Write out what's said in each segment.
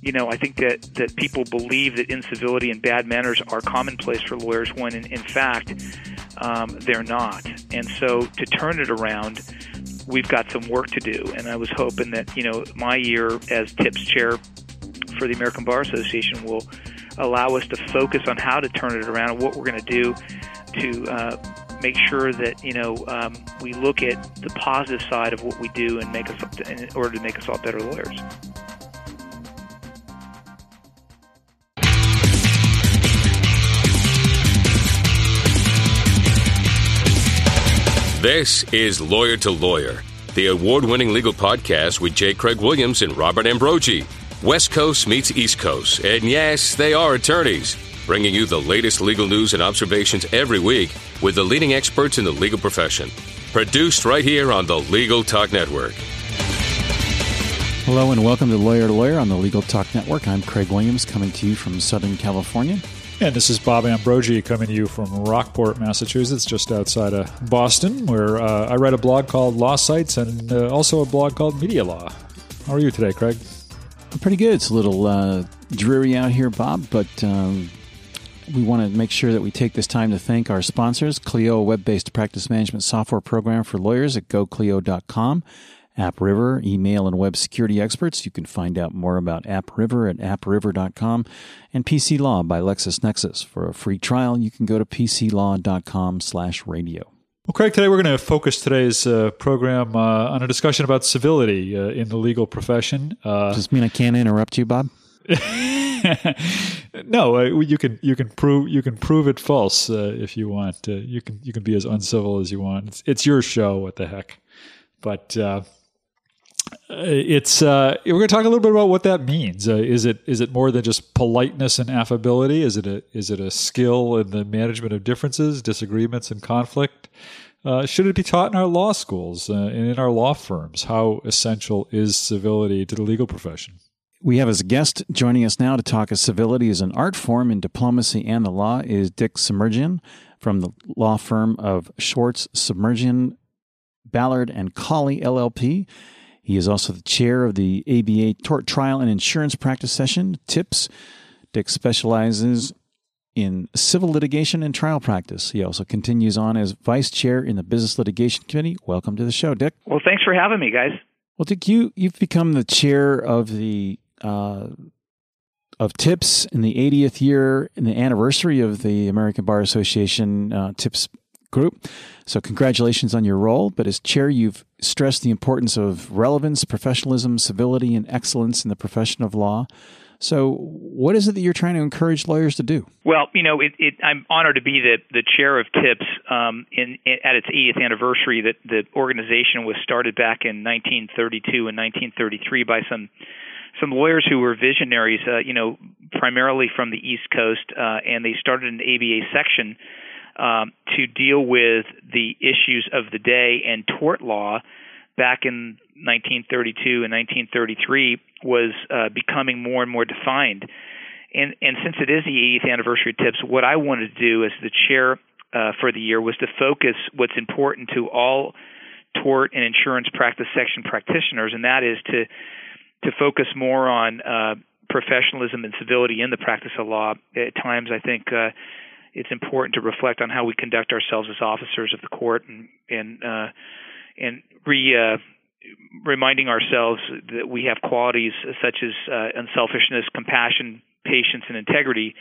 you know, I think that, that people believe that incivility and bad manners are commonplace for lawyers when, in, in fact, um, they're not. And so to turn it around, we've got some work to do. And I was hoping that, you know, my year as TIPS chair for the American Bar Association will allow us to focus on how to turn it around and what we're going to do to uh, make sure that you know um, we look at the positive side of what we do and make us in order to make us all better lawyers. This is Lawyer to Lawyer, the award winning legal podcast with J. Craig Williams and Robert Ambrogi. West Coast meets East Coast, and yes, they are attorneys, bringing you the latest legal news and observations every week with the leading experts in the legal profession. Produced right here on the Legal Talk Network. Hello and welcome to Lawyer to Lawyer on the Legal Talk Network. I'm Craig Williams coming to you from Southern California. And this is Bob Ambrogi coming to you from Rockport, Massachusetts, just outside of Boston, where uh, I write a blog called Law Sites and uh, also a blog called Media Law. How are you today, Craig? I'm pretty good. It's a little uh, dreary out here, Bob, but um, we want to make sure that we take this time to thank our sponsors Clio, web based practice management software program for lawyers at goclio.com. AppRiver, email and web security experts. You can find out more about AppRiver at appriver.com and PC Law by LexisNexis. For a free trial, you can go to pclaw.com slash radio. Well, Craig, today we're going to focus today's uh, program uh, on a discussion about civility uh, in the legal profession. Uh, Does this mean I can't interrupt you, Bob? no, uh, you can you can prove you can prove it false uh, if you want. you can you can be as uncivil as you want. It's, it's your show. What the heck? But it's uh, we're going to talk a little bit about what that means. Uh, is it is it more than just politeness and affability? Is it a is it a skill in the management of differences, disagreements, and conflict? Uh, should it be taught in our law schools uh, and in our law firms? How essential is civility to the legal profession? We have as a guest joining us now to talk of civility as an art form in diplomacy and the law is Dick Semerdjian from the law firm of Schwartz Semerdjian Ballard and Cauley LLP. He is also the chair of the ABA Tort Trial and Insurance Practice Section, TIPS. Dick specializes in civil litigation and trial practice. He also continues on as vice chair in the Business Litigation Committee. Welcome to the show, Dick. Well, thanks for having me, guys. Well, Dick, you you've become the chair of the uh, of TIPS in the 80th year in the anniversary of the American Bar Association uh, TIPS group. So, congratulations on your role. But as chair, you've stressed the importance of relevance, professionalism, civility, and excellence in the profession of law. So, what is it that you're trying to encourage lawyers to do? Well, you know, it, it, I'm honored to be the, the chair of TIPS um, in, in, at its 80th anniversary. That the organization was started back in 1932 and 1933 by some some lawyers who were visionaries, uh, you know, primarily from the East Coast, uh, and they started an ABA section um, to deal with the issues of the day and tort law back in 1932 and 1933 was uh, becoming more and more defined. And, and since it is the 80th anniversary of TIPS, what I wanted to do as the chair uh, for the year was to focus what's important to all tort and insurance practice section practitioners, and that is to to focus more on uh, professionalism and civility in the practice of law. At times, I think uh, it's important to reflect on how we conduct ourselves as officers of the court and and uh, and re uh, reminding ourselves that we have qualities such as uh, unselfishness, compassion, patience, and integrity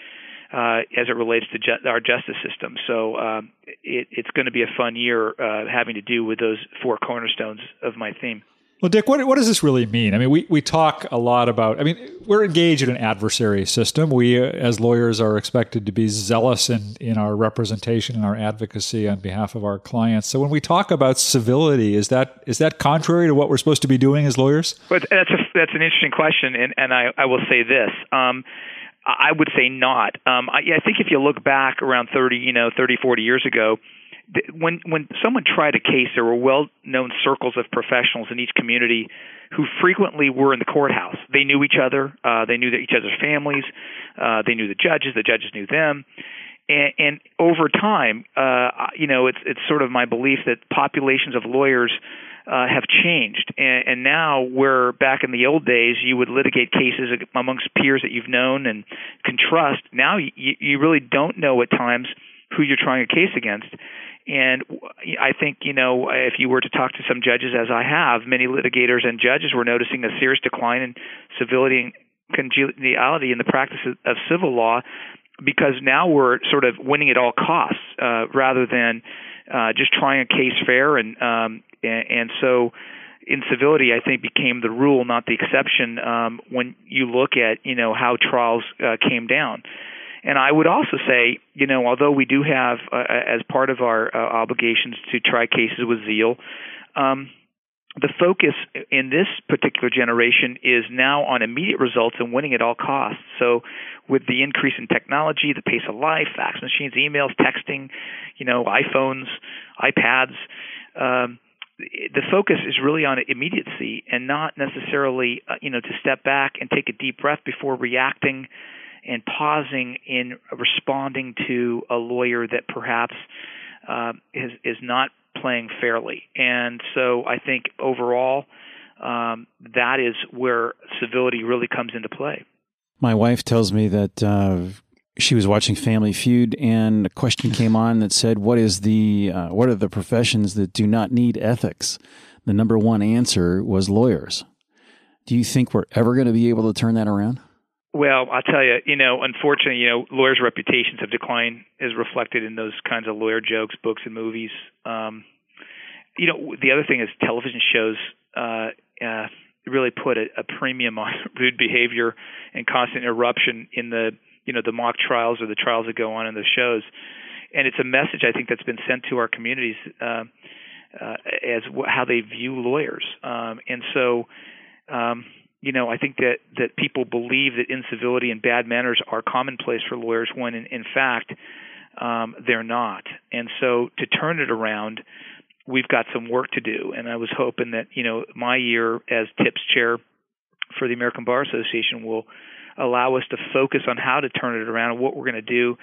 uh, as it relates to ju- our justice system. So uh, it, it's going to be a fun year uh, having to do with those four cornerstones of my theme. Well, Dick, what, what does this really mean? I mean, we, we talk a lot about, I mean, we're engaged in an adversary system. We, uh, as lawyers, are expected to be zealous in, in our representation and our advocacy on behalf of our clients. So when we talk about civility, is that is that contrary to what we're supposed to be doing as lawyers? But that's, a, that's an interesting question, and, and I, I will say this. Um, I would say not. Um, I, I think if you look back around 30, you know, 30, 40 years ago, when when someone tried a case, there were well-known circles of professionals in each community who frequently were in the courthouse. They knew each other. Uh, they knew each other's families. Uh, they knew the judges. The judges knew them. And, and over time, uh, you know, it's it's sort of my belief that populations of lawyers uh, have changed, and, and now where back in the old days you would litigate cases amongst peers that you've known and can trust. Now you, you really don't know at times who you're trying a case against. And I think, you know, if you were to talk to some judges, as I have, many litigators and judges were noticing a serious decline in civility and congeniality in the practice of civil law because now we're sort of winning at all costs uh, rather than uh, just trying a case fair and um, and, and so incivility I think became the rule, not the exception. Um, when you look at you know how trials uh, came down, and I would also say you know although we do have uh, as part of our uh, obligations to try cases with zeal. Um, the focus in this particular generation is now on immediate results and winning at all costs. So, with the increase in technology, the pace of life, fax machines, emails, texting, you know, iPhones, iPads, um, the focus is really on immediacy and not necessarily, uh, you know, to step back and take a deep breath before reacting and pausing in responding to a lawyer that perhaps uh, is is not playing fairly. And so I think overall, um, that is where civility really comes into play. My wife tells me that uh, she was watching Family Feud, and a question came on that said, "What is the uh, what are the professions that do not need ethics?" The number one answer was lawyers. Do you think we're ever going to be able to turn that around? Well, I'll tell you, you know, unfortunately, you know, lawyers' reputations have declined, as reflected in those kinds of lawyer jokes, books, and movies. Um, you know, the other thing is television shows uh, uh, really put a, a premium on rude behavior and constant interruption in the, you know, the mock trials or the trials that go on in the shows. And it's a message I think that's been sent to our communities uh, uh, as w- how they view lawyers. Um, and so, um, you know, I think that that people believe that incivility and bad manners are commonplace for lawyers when, in, in fact, um, they're not. And so, to turn it around, we've got some work to do. And I was hoping that you know my year as TIPS chair for the American Bar Association will allow us to focus on how to turn it around and what we're going to do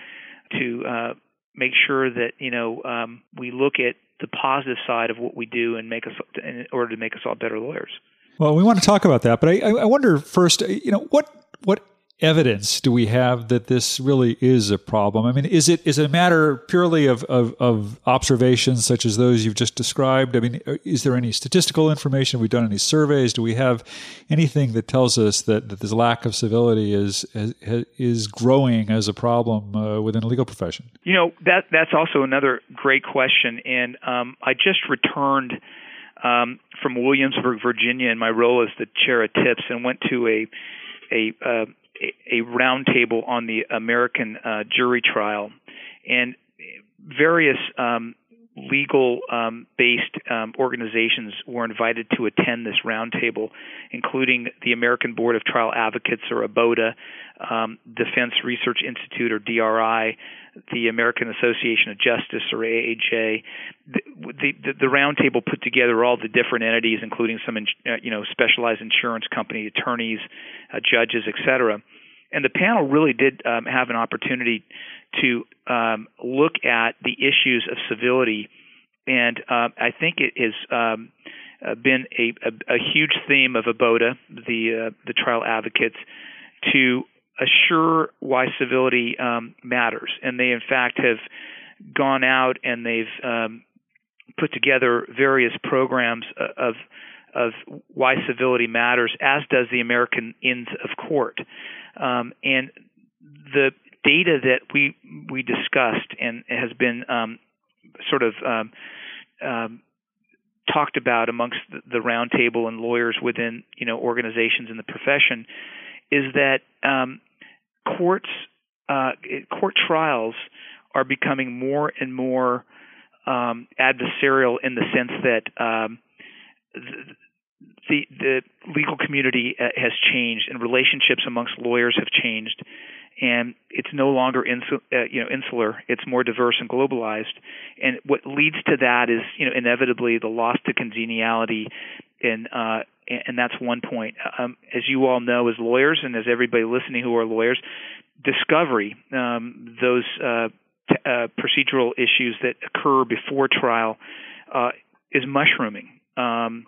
to uh, make sure that you know um, we look at the positive side of what we do and make us in order to make us all better lawyers. Well, we want to talk about that, but I, I wonder first, you know, what what evidence do we have that this really is a problem? I mean, is it is it a matter purely of, of, of, observations such as those you've just described? I mean, is there any statistical information? Have we done any surveys? Do we have anything that tells us that, that this lack of civility is is growing as a problem uh, within the legal profession? You know, that that's also another great question, and um, I just returned. Um, from Williamsburg, Virginia, in my role as the chair of TIPS, and went to a a uh, a, roundtable on the American uh, jury trial, and various um, legal um, based um, organizations were invited to attend this roundtable, including the American Board of Trial Advocates, or ABOTA, um, Defense Research Institute, or DRI, the American Association of Justice, or AAJ. The, the, the roundtable put together all the different entities, including some uh, you know specialized insurance company, attorneys, uh, judges, etc. And the panel really did um, have an opportunity to um, look at the issues of civility, and uh, I think it has um, uh, been a, a, a, huge theme of ABOTA, the uh, the trial advocates, to assure why civility um, matters, and they in fact have gone out and they've um, put together various programs of of why civility matters, as does the American Inns of Court. Um, and the data that we we discussed and has been um, sort of um, um, talked about amongst the, the roundtable and lawyers within you know organizations in the profession is that um, courts uh, court trials are becoming more and more um, adversarial in the sense that um, the the legal community uh, has changed and relationships amongst lawyers have changed. And it's no longer uh, you know insular. It's more diverse and globalized. And what leads to that is you know inevitably the loss to congeniality and uh and that's one point. Um, as you all know as lawyers and as everybody listening who are lawyers discovery um, those uh, t- uh, procedural issues that occur before trial uh, is mushrooming. Um,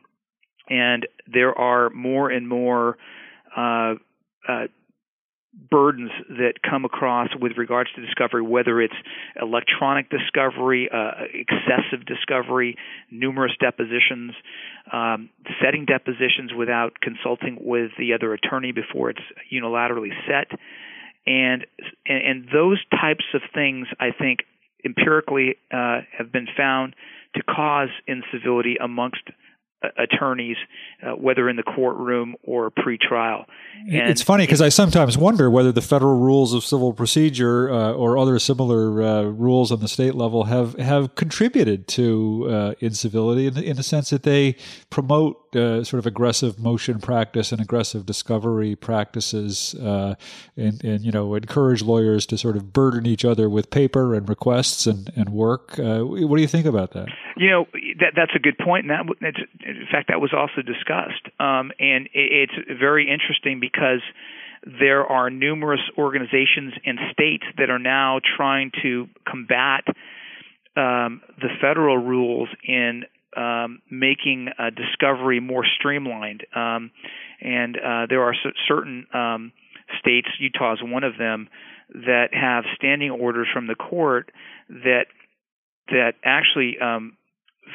and there are more and more uh, uh, burdens that come across with regards to discovery, whether it's electronic discovery, uh, excessive discovery, numerous depositions, um, setting depositions without consulting with the other attorney before it's unilaterally set, and and, and those types of things, I think, empirically uh, have been found to cause incivility amongst attorneys, uh, whether in the courtroom or pre-trial. And it's funny because I sometimes wonder whether the federal rules of civil procedure uh, or other similar uh, rules on the state level have have contributed to uh, incivility in the, in the sense that they promote uh, sort of aggressive motion practice and aggressive discovery practices, uh, and, and you know encourage lawyers to sort of burden each other with paper and requests and and work. what do you think about that? You know that that's a good point, and that in fact that was also discussed, um, and it's very interesting because there are numerous organizations and states that are now trying to combat um, the federal rules in um, making uh, discovery more streamlined. Um, and uh, there are c- certain um, states, Utah is one of them, that have standing orders from the court that that actually um,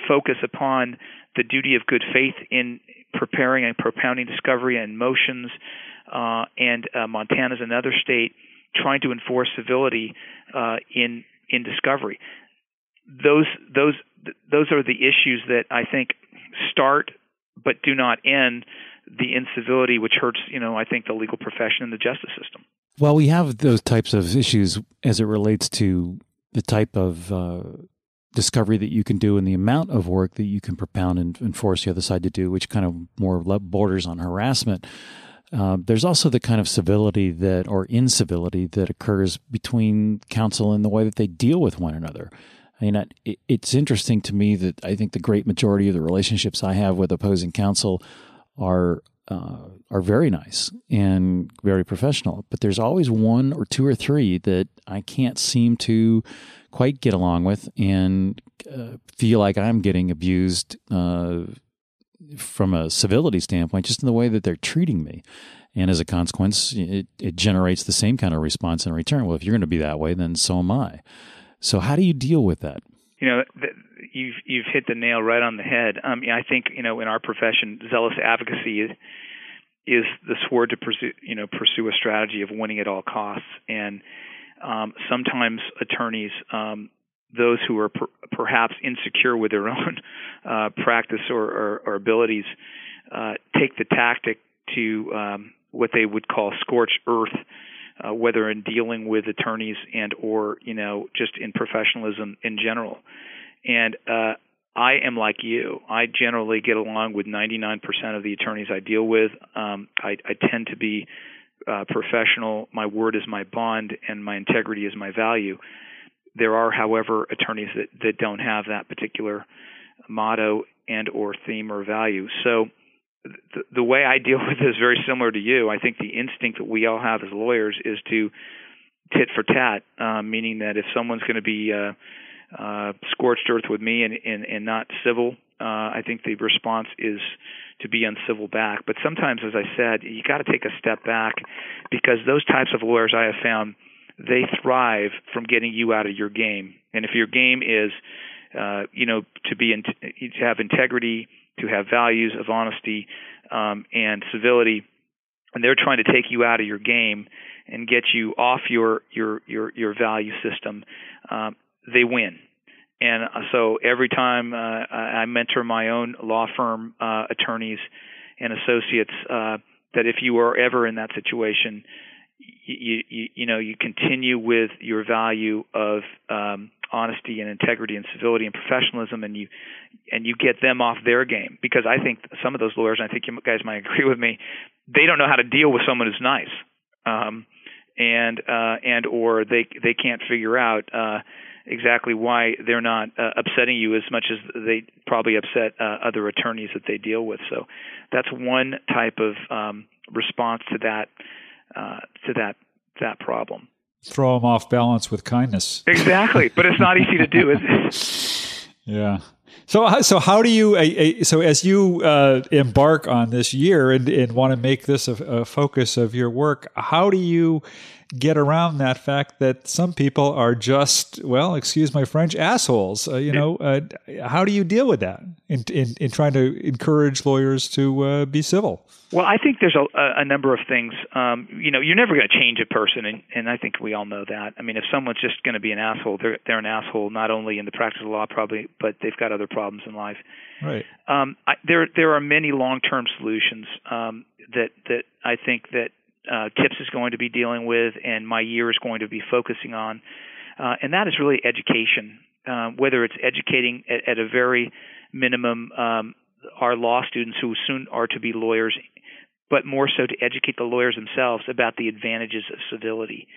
focus upon the duty of good faith in preparing and propounding discovery and motions. Uh, and uh, Montana is another state trying to enforce civility uh, in in discovery. Those those those are the issues that I think start but do not end the incivility, which hurts, you know, I think the legal profession and the justice system. Well, we have those types of issues as it relates to the type of uh, discovery that you can do and the amount of work that you can propound and, and force the other side to do, which kind of more borders on harassment. Uh, there's also the kind of civility that, or incivility that occurs between counsel and the way that they deal with one another. I mean, it, it's interesting to me that I think the great majority of the relationships I have with opposing counsel are uh, are very nice and very professional. But there's always one or two or three that I can't seem to quite get along with and uh, feel like I'm getting abused uh, from a civility standpoint, just in the way that they're treating me. And as a consequence, it, it generates the same kind of response in return. Well, if you're going to be that way, then so am I. So, how do you deal with that? You know, you've you've hit the nail right on the head. Um, I think you know in our profession, zealous advocacy is is the sword to pursue you know pursue a strategy of winning at all costs. And um, sometimes attorneys, um, those who are per, perhaps insecure with their own uh, practice or, or, or abilities, uh, take the tactic to um, what they would call scorched earth, uh, whether in dealing with attorneys and or you know just in professionalism in general. And uh, I am like you. I generally get along with 99% of the attorneys I deal with. Um, I, I tend to be uh, professional. My word is my bond, and my integrity is my value. There are, however, attorneys that, that don't have that particular motto and or theme or value. So the, the way I deal with this is very similar to you. I think the instinct that we all have as lawyers is to tit for tat, uh, meaning that if someone's going to be uh, uh, scorched earth with me and, and, and not civil, uh, I think the response is to be uncivil back. But sometimes, as I said, you got to take a step back because those types of lawyers I have found they thrive from getting you out of your game. And if your game is, uh, you know, to be in, to have integrity, to have values of honesty um, and civility, and they're trying to take you out of your game and get you off your your your your value system, um, they win. And uh, so every time uh, I mentor my own law firm uh, attorneys and associates, uh, that if you are ever in that situation, you, you, you know you continue with your value of um, honesty and integrity and civility and professionalism, and you and you get them off their game because I think some of those lawyers, and I think you guys might agree with me, they don't know how to deal with someone who's nice, um, and uh, and or they they can't figure out. Uh, exactly why they're not uh, upsetting you as much as they probably upset uh, other attorneys that they deal with. So that's one type of um, response to that uh, to that that problem. Throw them off balance with kindness. Exactly, but it's not easy to do, is it? Yeah. So, so how do you? so, as you uh, embark on this year and, and want to make this a, a, focus of your work, how do you get around that fact that some people are just, well, excuse my French, assholes? Uh, you know, uh, how do you deal with that in, in, in trying to encourage lawyers to uh, be civil? Well, I think there's a, a number of things. Um, you know, you're never going to change a person, and, and I think we all know that. I mean, if someone's just going to be an asshole, they're they're an asshole not only in the practice of law, probably, but they've got other problems in life. Right. Um, I, there there are many long-term solutions um, that that I think that uh, TIPS is going to be dealing with, and my year is going to be focusing on, uh, and that is really education. Uh, whether it's educating at, at a very minimum um, our law students who soon are to be lawyers but more so to educate the lawyers themselves about the advantages of civility.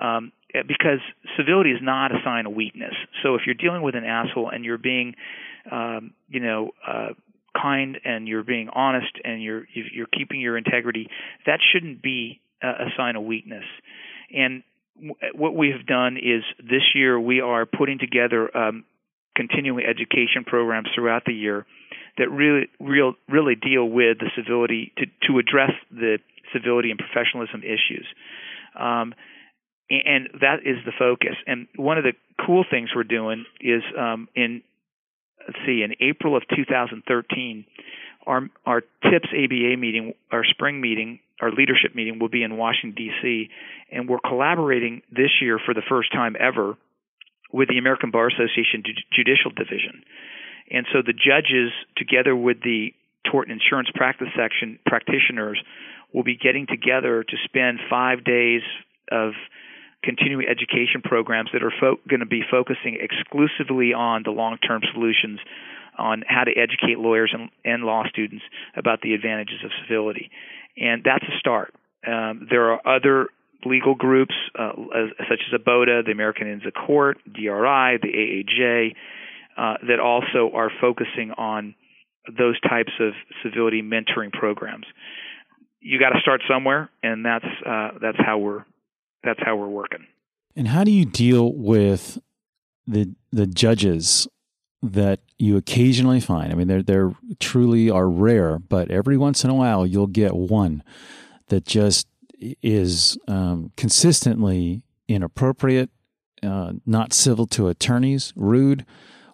Um, because civility is not a sign of weakness. So if you're dealing with an asshole and you're being, um, you know, uh, kind and you're being honest and you're you're keeping your integrity, that shouldn't be a, sign of weakness. And what we have done is this year we are putting together um, continuing education programs throughout the year that really real really deal with the civility to to address the civility and professionalism issues. Um, and that is the focus. And one of the cool things we're doing is um, in let's see, in April of 2013, our our TIPS ABA meeting, our spring meeting, our leadership meeting will be in Washington D.C. and we're collaborating this year for the first time ever with the American Bar Association Judicial Division. And so the judges, together with the tort and insurance practice section practitioners, will be getting together to spend five days of continuing education programs that are fo- going to be focusing exclusively on the long term solutions on how to educate lawyers and, and, law students about the advantages of civility. And that's a start. Um, there are other legal groups uh, as, such as ABOTA, the American Inns of Court, DRI, the AAJ, uh, that also are focusing on those types of civility mentoring programs. You got to start somewhere, and that's uh, that's how we're that's how we're working. And how do you deal with the the judges that you occasionally find? I mean, they're they're truly are rare, but every once in a while you'll get one that just is um, consistently inappropriate, uh, not civil to attorneys, rude.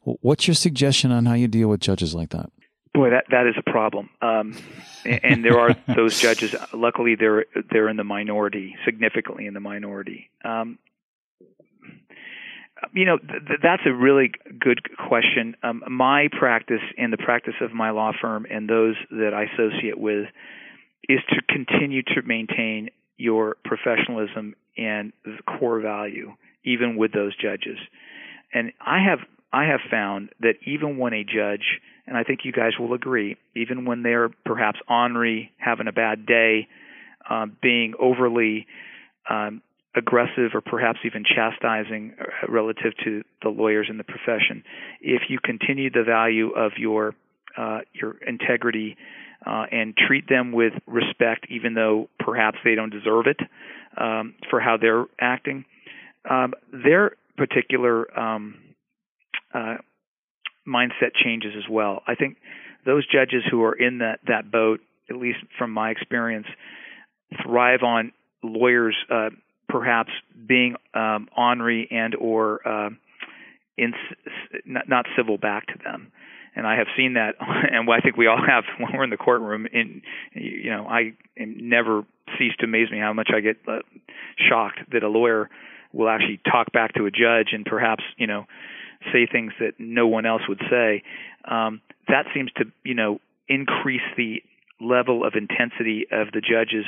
What's your suggestion on how you deal with judges like that? Boy, that that is a problem. Um, and there are those judges. Luckily, they're they're in the minority, significantly in the minority. Um, you know, th- that's a really good question. Um, my practice and the practice of my law firm and those that I associate with is to continue to maintain your professionalism and core value, even with those judges. And I have I have found that even when a judge, and I think you guys will agree, even when they're perhaps ornery, having a bad day, um, being overly um, aggressive or perhaps even chastising uh, relative to the lawyers in the profession, if you continue the value of your uh, your integrity uh, and treat them with respect, even though perhaps they don't deserve it um, for how they're acting, um, their particular um, uh, mindset changes as well. I think those judges who are in that that boat, at least from my experience, thrive on lawyers uh, perhaps being um, ornery and or uh, in, not, not civil back to them. And I have seen that, and I think we all have when we're in the courtroom. In you know, I never cease to amaze me how much I get uh, shocked that a lawyer will actually talk back to a judge and perhaps you know say things that no one else would say. Um, that seems to, you know, increase the level of intensity of the judges,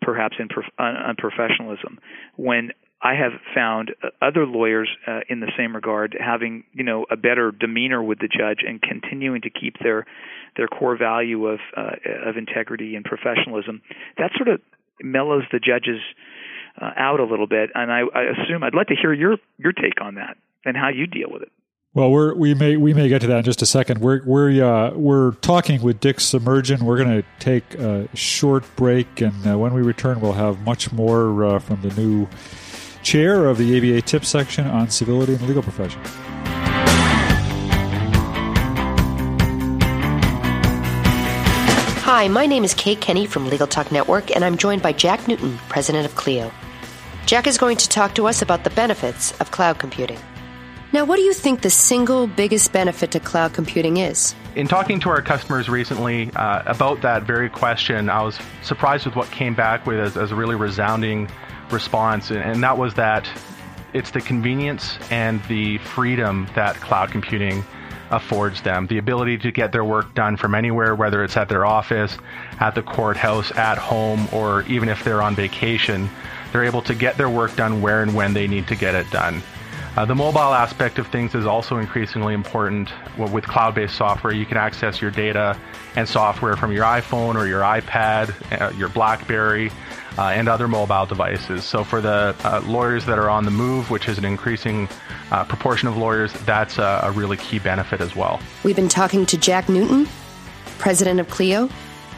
perhaps in prof- unprofessionalism. When I have found uh, other lawyers uh, in the same regard having, you know, a better demeanor with the judge and continuing to keep their their core value of uh, of integrity and professionalism. That sort of mellows the judges uh, out a little bit. And I, I assume I'd like to hear your your take on that and how you deal with it. Well, we may we may get to that in just a second. We're we're uh, we're talking with Dick Semerdjian. We're going to take a short break, and uh, when we return, we'll have much more uh, from the new chair of the ABA Tip section on civility and the legal profession. Hi, my name is Kay Kenny from Legal Talk Network, and I'm joined by Jack Newton, president of Clio. Jack is going to talk to us about the benefits of cloud computing. Now, what do you think the single biggest benefit to cloud computing is? In talking to our customers recently uh, about that very question, I was surprised with what came back with as, as a really resounding response, and that was that it's the convenience and the freedom that cloud computing affords them the ability to get their work done from anywhere, whether it's at their office, at the courthouse, at home, or even if they're on vacation. They're able to get their work done where and when they need to get it done. Uh, the mobile aspect of things is also increasingly important. With cloud based software, you can access your data and software from your iPhone or your iPad, uh, your Blackberry, uh, and other mobile devices. So, for the uh, lawyers that are on the move, which is an increasing uh, proportion of lawyers, that's a, a really key benefit as well. We've been talking to Jack Newton, president of Clio.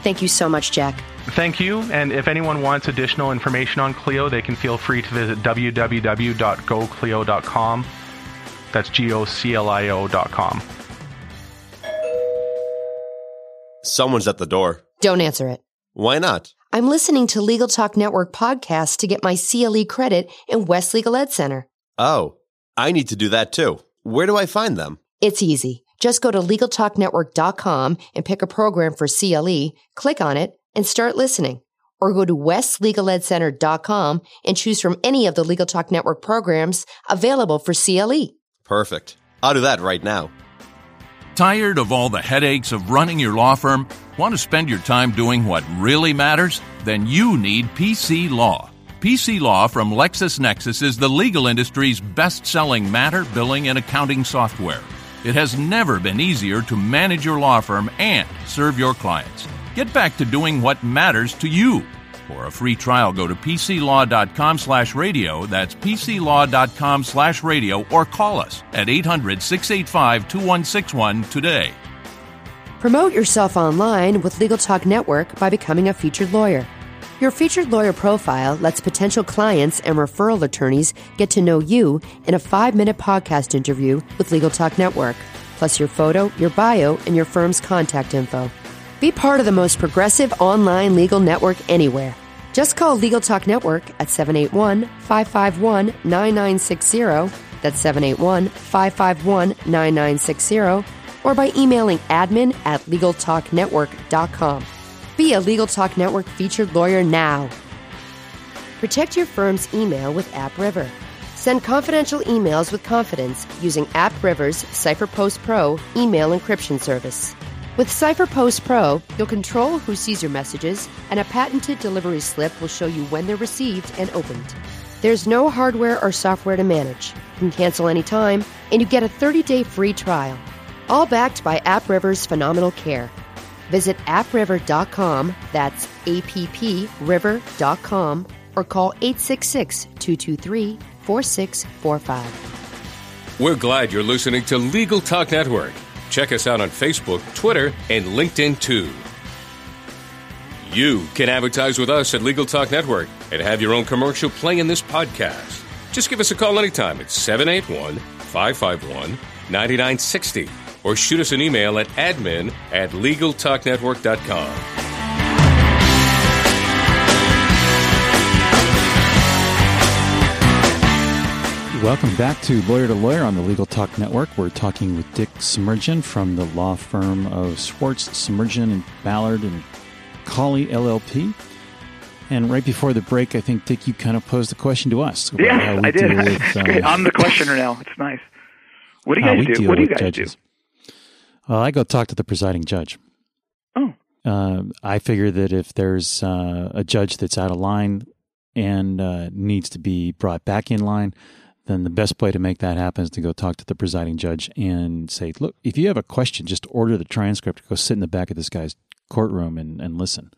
Thank you so much, Jack. Thank you. And if anyone wants additional information on Clio, they can feel free to visit www.goclio.com. That's G O C L I O.com. Someone's at the door. Don't answer it. Why not? I'm listening to Legal Talk Network podcasts to get my CLE credit in West Legal Ed Center. Oh, I need to do that too. Where do I find them? It's easy. Just go to LegalTalkNetwork.com and pick a program for CLE, click on it, and start listening. Or go to WestLegalEdCenter.com and choose from any of the Legal Talk Network programs available for CLE. Perfect. I'll do that right now. Tired of all the headaches of running your law firm? Want to spend your time doing what really matters? Then you need PC Law. PC Law from LexisNexis is the legal industry's best selling matter, billing, and accounting software. It has never been easier to manage your law firm and serve your clients. Get back to doing what matters to you. For a free trial, go to pclaw.com slash radio. That's pclaw.com slash radio or call us at 800 685 2161 today. Promote yourself online with Legal Talk Network by becoming a featured lawyer. Your featured lawyer profile lets potential clients and referral attorneys get to know you in a five minute podcast interview with Legal Talk Network, plus your photo, your bio, and your firm's contact info. Be part of the most progressive online legal network anywhere. Just call Legal Talk Network at 781 551 9960. That's 781 551 9960. Or by emailing admin at LegalTalkNetwork.com. Be a Legal Talk Network featured lawyer now. Protect your firm's email with AppRiver. Send confidential emails with confidence using AppRiver's CipherPost Pro email encryption service. With CipherPost Pro, you'll control who sees your messages, and a patented delivery slip will show you when they're received and opened. There's no hardware or software to manage. You can cancel anytime, and you get a 30 day free trial. All backed by AppRiver's phenomenal care. Visit appriver.com, that's appriver.com, or call 866 223 4645. We're glad you're listening to Legal Talk Network. Check us out on Facebook, Twitter, and LinkedIn too. You can advertise with us at Legal Talk Network and have your own commercial play in this podcast. Just give us a call anytime at 781 551 9960 or shoot us an email at admin at LegalTalkNetwork.com. Welcome back to Lawyer to Lawyer on the Legal Talk Network. We're talking with Dick Semerdjian from the law firm of Schwartz, Semerdjian, and Ballard and Cauley LLP. And right before the break, I think Dick, you kind of posed a question to us. Yes, I did. With, uh, I'm the questioner now. It's nice. What do you guys do? What do you guys judges. do? Well, I go talk to the presiding judge. Oh, Uh, I figure that if there's uh, a judge that's out of line and uh, needs to be brought back in line, then the best way to make that happen is to go talk to the presiding judge and say, look, if you have a question, just order the transcript, go sit in the back of this guy's courtroom and, and listen.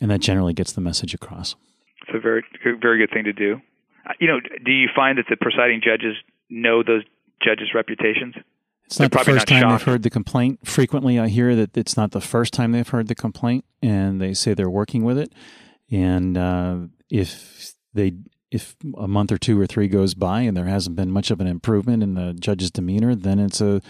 And that generally gets the message across. it's a very, very good thing to do. Uh, You know, do you find that the presiding judges know those judges' reputations? It's They're not the first not time shocked. they've heard the complaint. Frequently, I hear that it's not the first time they've heard the complaint, and they say they're working with it. And uh, if they, if a month or two or three goes by and there hasn't been much of an improvement in the judge's demeanor, then it's a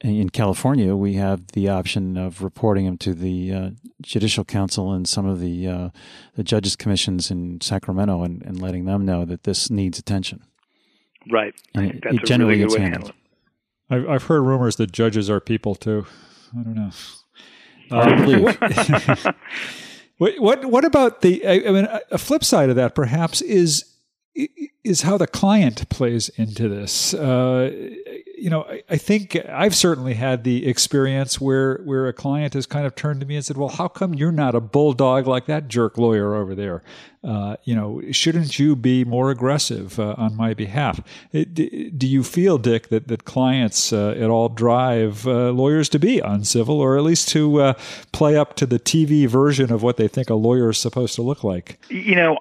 in California, we have the option of reporting them to the uh, Judicial Council and some of the uh, the judges' commissions in Sacramento, and, and, letting them know that this needs attention. Right. And it, it generally really gets handled. I've, I've heard rumors that judges are people too. I don't know. Uh, what, what what about the? I, I mean, a flip side of that perhaps is is how the client plays into this. Uh, you know, I, I, think I've certainly had the experience where where a client has kind of turned to me and said, "Well, how come you're not a bulldog like that jerk lawyer over there? Uh, you know, shouldn't you be more aggressive uh, on my behalf?" It, do you feel, Dick, that that clients uh, at all drive uh, lawyers to be uncivil, or at least to uh, play up to the TV version of what they think a lawyer is supposed to look like? You know,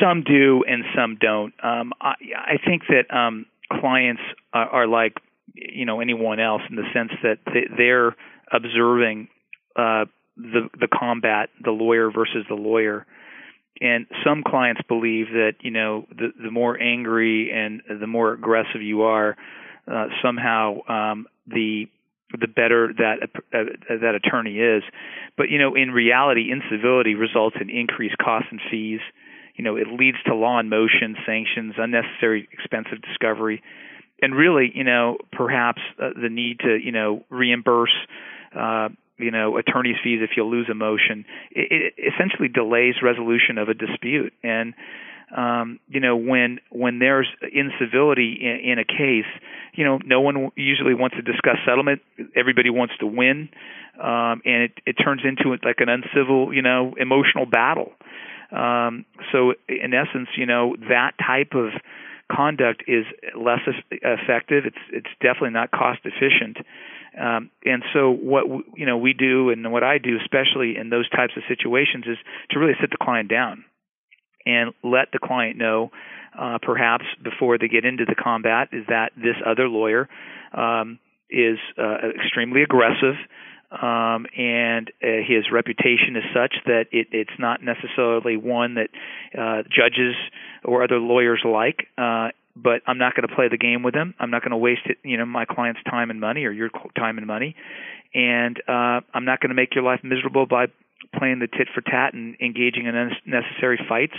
some do and some don't. Um, I, I think that. Um, clients are, are like you know anyone else in the sense that they're observing uh, the the combat, the lawyer versus the lawyer. And some clients believe that you know the the more angry and the more aggressive you are, uh, somehow um, the the better that uh, that attorney is. But you know, in reality, incivility results in increased costs and fees you know, it leads to law in motion, sanctions, unnecessary expensive discovery, and really, you know, perhaps uh, the need to, you know, reimburse, uh, you know, attorney's fees if you lose a motion. It, it essentially delays resolution of a dispute, and um, you know, when when there's incivility in, in a case, you know, no one usually wants to discuss settlement. Everybody wants to win, um, and it, it turns into like an uncivil, you know, emotional battle. Um, so, in essence, you know, that type of conduct is less effective. It's it's definitely not cost efficient. Um, and so, what you know we do, and what I do, especially in those types of situations, is to really sit the client down and let the client know, uh, perhaps before they get into the combat, is that this other lawyer um, is uh, extremely aggressive um, and uh, his reputation is such that it, it's not necessarily one that uh, judges or other lawyers like. Uh, but I'm not going to play the game with him. I'm not going to waste it, you know, my client's time and money or your time and money, and uh, I'm not going to make your life miserable by playing the tit for tat and engaging in unnecessary fights,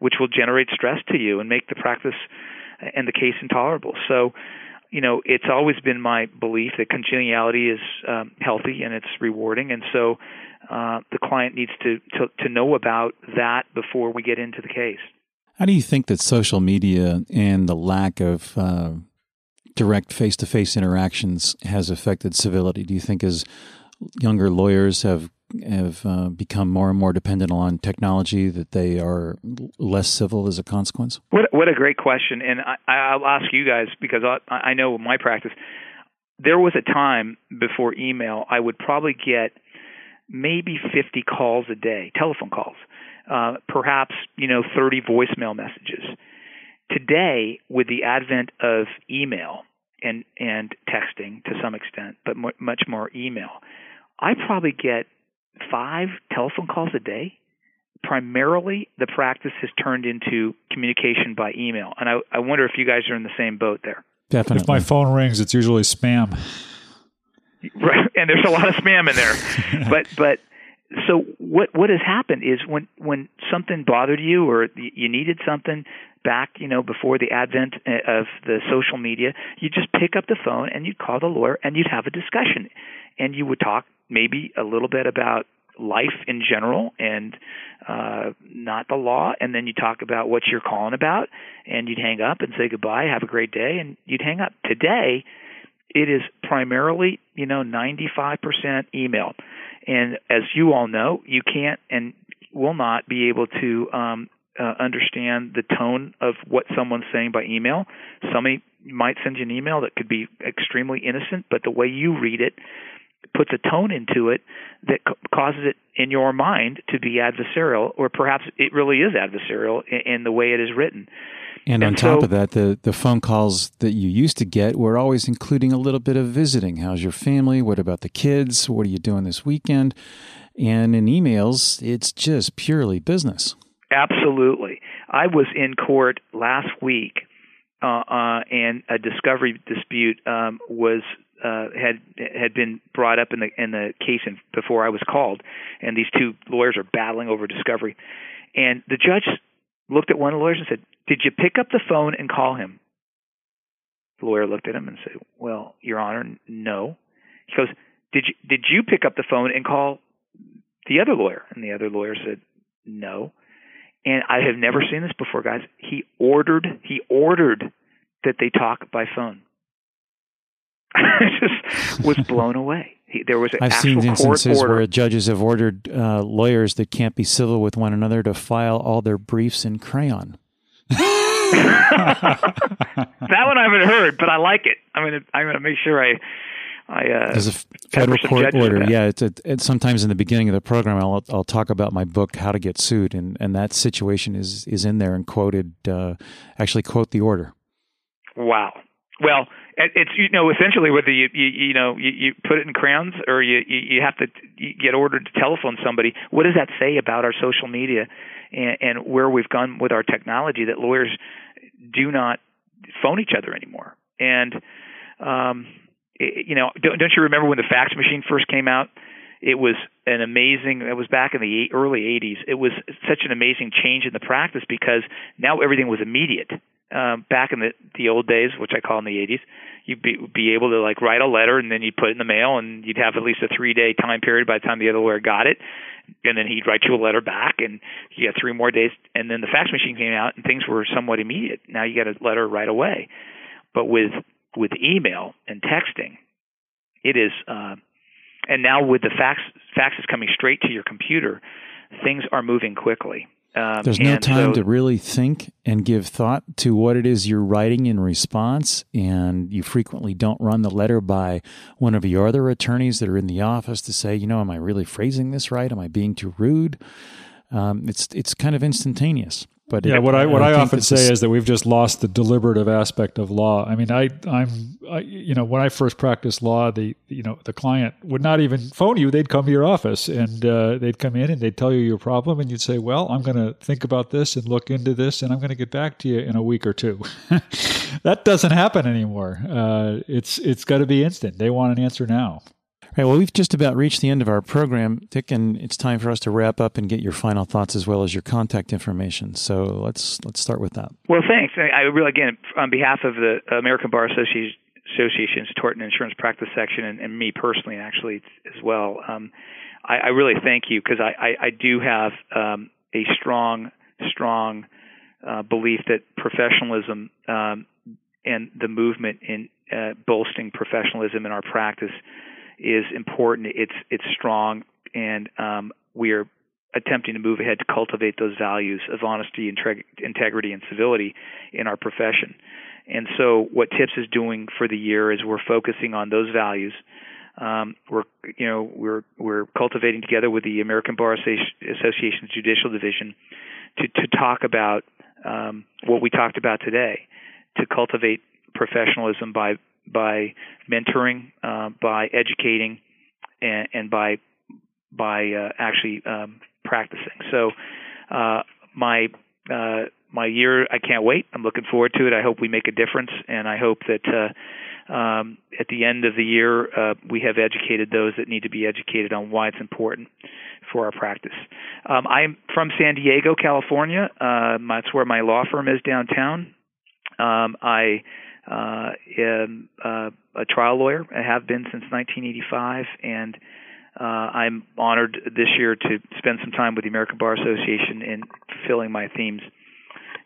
which will generate stress to you and make the practice and the case intolerable. So you know, it's always been my belief that congeniality is um, healthy and it's rewarding, and so uh, the client needs to, to to know about that before we get into the case. How do you think that social media and the lack of uh, direct face-to-face interactions has affected civility? Do you think as younger lawyers have have uh, become more and more dependent on technology that they are less civil as a consequence? What what a great question, and I, I'll ask you guys because I, I know my practice. There was a time before email I would probably get maybe 50 calls a day, telephone calls, uh, perhaps you know 30 voicemail messages. Today, with the advent of email and and texting to some extent, but much more email, I probably get five telephone calls a day, primarily the practice has turned into communication by email. And I, I wonder if you guys are in the same boat there. Definitely. If my phone rings, it's usually spam. Right, and there's a lot of spam in there. but but so what what has happened is when when something bothered you or you needed something back, you know, before the advent uh, of the social media, you just pick up the phone and you'd call the lawyer and you'd have a discussion, and you would talk maybe a little bit about life in general and uh, not the law, and then you talk about what you're calling about, and you'd hang up and say goodbye, have a great day, and you'd hang up. Today, it is primarily, you know, 95% email. And as you all know, you can't and will not be able to um, uh, understand the tone of what someone's saying by email. Somebody might send you an email that could be extremely innocent, but the way you read it puts a tone into it that causes it in your mind to be adversarial, or perhaps it really is adversarial in, in the way it is written. And, and on so, top of that, the, the phone calls that you used to get were always including a little bit of visiting. How's your family? What about the kids? What are you doing this weekend? And in emails, it's just purely business. Absolutely. I was in court last week, uh, uh, and a discovery dispute um, was uh, had had been brought up in the in the case before I was called, and these two lawyers are battling over discovery. And the judge looked at one of the lawyers and said, "Did you pick up the phone and call him?" The lawyer looked at him and said, "Well, Your Honor, no." He goes, "Did you did you pick up the phone and call the other lawyer?" And the other lawyer said, "No." And I have never seen this before, guys. He ordered he ordered that they talk by phone. I just was blown away. He, there was an I've seen instances order. where judges have ordered uh, lawyers that can't be civil with one another to file all their briefs in crayon. that one I haven't heard, but I like it. I'm gonna I'm gonna make sure I I uh, There's a federal court order. Yeah, it's, it's, sometimes in the beginning of the program, I'll I'll talk about my book, How to Get Sued, and and that situation is is in there and quoted. Uh, actually, quote the order. Wow. Well, it's you know essentially whether you you, you know you, you put it in crayons or you, you you have to get ordered to telephone somebody. What does that say about our social media and, and where we've gone with our technology that lawyers do not phone each other anymore? And um, it, you know, don't, don't you remember when the fax machine first came out? It was an amazing. It was back in the early '80s. It was such an amazing change in the practice because now everything was immediate um, back in the the old days, which I call in the 80s, you'd be be able to like write a letter and then you'd put it in the mail and you'd have at least a three day time period by the time the other lawyer got it, and then he'd write you a letter back and you got three more days. And then the fax machine came out and things were somewhat immediate. Now you get a letter right away, but with with email and texting, it is. Uh, and now with the fax faxes coming straight to your computer, things are moving quickly. Um, There's no time so, to really think and give thought to what it is you're writing in response, and you frequently don't run the letter by one of your other attorneys that are in the office to say, you know, am I really phrasing this right? Am I being too rude? Um, it's it's kind of instantaneous. But yeah, it, what I what I, I often say is that we've just lost the deliberative aspect of law. I mean, I I'm I, you know when I first practiced law, the you know the client would not even phone you; they'd come to your office and uh, they'd come in and they'd tell you your problem, and you'd say, "Well, I'm going to think about this and look into this, and I'm going to get back to you in a week or two. that doesn't happen anymore. Uh, it's it's got to be instant. They want an answer now. Right, well, we've just about reached the end of our program, Dick, and it's time for us to wrap up and get your final thoughts as well as your contact information. So let's let's start with that. Well, thanks. I really, again, on behalf of the American Bar Association, Association's Tort and Insurance Practice Section, and, and me personally, actually, as well, um, I, I, really thank you because I, I, I, do have um, a strong, strong uh, belief that professionalism um, and the movement in uh, bolstering professionalism in our practice is important. It's it's strong, and um, we are attempting to move ahead to cultivate those values of honesty, and integrity, and civility in our profession. And so, what TIPS is doing for the year is we're focusing on those values. Um, we're you know we're we're cultivating together with the American Bar Association's Judicial Division to to talk about um, what we talked about today, to cultivate professionalism by by mentoring, uh, by educating, and, and by by uh, actually um, practicing. So uh, my uh, my year, I can't wait. I'm looking forward to it. I hope we make a difference, and I hope that uh, um, at the end of the year uh, we have educated those that need to be educated on why it's important for our practice. Um, I'm from San Diego, California. Uh, that's where my law firm is downtown. Um, I uh, am uh, a trial lawyer. I have been since 1985, and uh, I'm honored this year to spend some time with the American Bar Association in fulfilling my themes.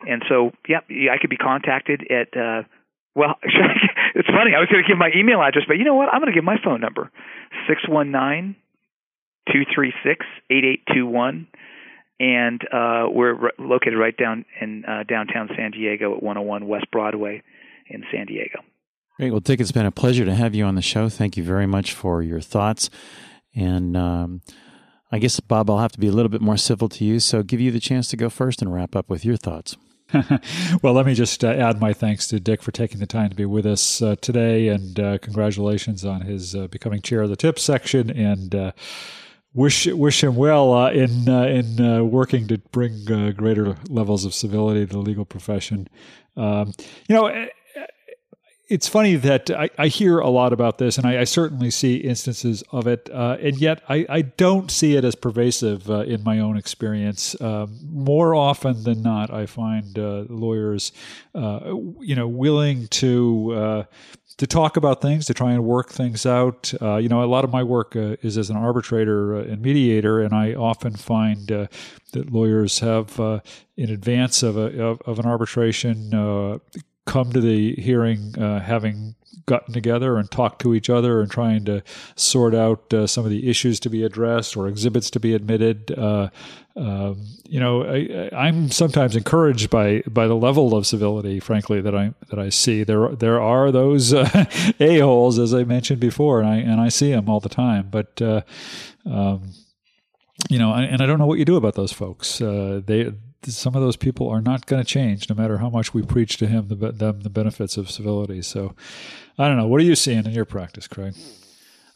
And so, yeah, I could be contacted at. Uh, well, it's funny. I was going to give my email address, but you know what? I'm going to give my phone number: six one nine two three six eight eight two one and uh, we're r- located right down in uh, downtown San Diego at 101 West Broadway in San Diego. Great. Well, Dick, it's been a pleasure to have you on the show. Thank you very much for your thoughts. And um, I guess, Bob, I'll have to be a little bit more civil to you. So give you the chance to go first and wrap up with your thoughts. well, let me just uh, add my thanks to Dick for taking the time to be with us uh, today, and uh, congratulations on his uh, becoming chair of the TIPS section. And uh, wish wish him well uh, in in working to bring greater levels of civility to the legal profession. Um, you know it's funny that I, I, hear a lot about this, and I, I certainly see instances of it, uh, and yet I, I, don't see it as pervasive uh, in my own experience. Um, more often than not, I find uh, lawyers, uh, you know, willing to uh, to talk about things, to try and work things out. Uh, you know, a lot of my work uh, is as an arbitrator uh, and mediator, and I often find that lawyers have, in advance of a of, of an arbitration, come to the hearing uh, having gotten together and talked to each other and trying to sort out uh, some of the issues to be addressed or exhibits to be admitted. Uh, um, you know, I, am sometimes encouraged by by the level of civility, frankly, that I that I see. There there are those uh, a holes, as I mentioned before, and I and I see them all the time. But uh, um, you know, and I don't know what you do about those folks. Uh, they some of those people are not going to change no matter how much we preach to him the, them the benefits of civility. So I don't know. What are you seeing in your practice, Craig?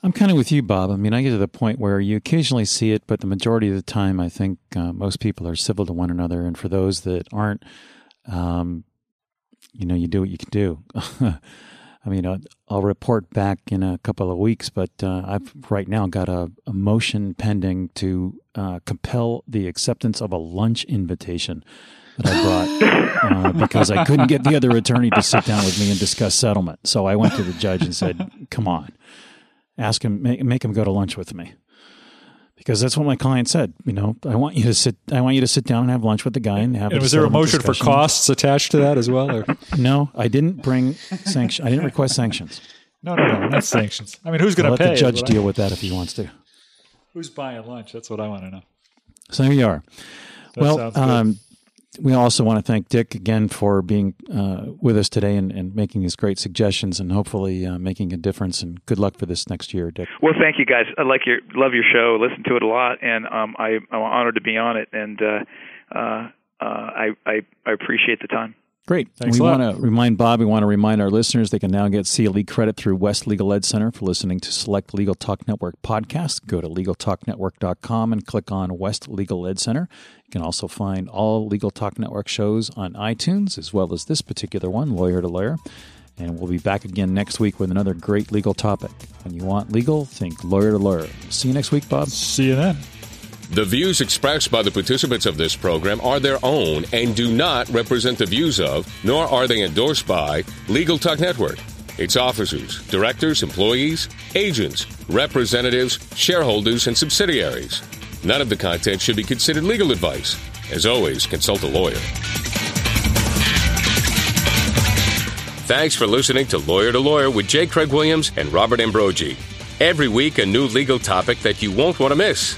I'm kind of with you, Bob. I mean, I get to the point where you occasionally see it, but the majority of the time, I think uh, most people are civil to one another. And for those that aren't, um, you know, you do what you can do. I mean, I'll, I'll, report back in a couple of weeks, but uh, I've right now got a, a motion pending to uh, compel the acceptance of a lunch invitation that I brought uh, because I couldn't get the other attorney to sit down with me and discuss settlement. So I went to the judge and said, "Come on, ask him, make, make him go to lunch with me." Because that's what my client said. You know, I want you to sit. I want you to sit down and have lunch with the guy and have. And was there a motion discussion. for costs attached to that as well? Or? no, I didn't bring sanction. I didn't request sanctions. No, no, no, not sanctions. I mean, who's going to pay? Let the judge deal I... with that if he wants to. Who's buying lunch? That's what I want to know. So here you are. That well, um, we also want to thank Dick again for being uh, with us today and, and, making these great suggestions and hopefully uh, making a difference. And good luck for this next year, Dick. Well, thank you guys. I like your love your show. Listen to it a lot, and um, I, I'm honored to be on it. And uh, uh, uh I, I I appreciate the time. Great. Thanks we want to remind Bob, we want to remind our listeners they can now get CLE credit through West Legal Ed Center for listening to select Legal Talk Network podcasts. Go to LegalTalkNetwork.com and click on West Legal Ed Center. You can also find all Legal Talk Network shows on iTunes, as well as this particular one, Lawyer to Lawyer. And we'll be back again next week with another great legal topic. When you want legal, think lawyer to lawyer. See you next week, Bob. See you then. The views expressed by the participants of this program are their own and do not represent the views of, nor are they endorsed by, Legal Talk Network, its officers, directors, employees, agents, representatives, shareholders, and subsidiaries. None of the content should be considered legal advice. As always, consult a lawyer. Thanks for listening to Lawyer to Lawyer with J. Craig Williams and Robert Ambrogi. Every week, a new legal topic that you won't want to miss.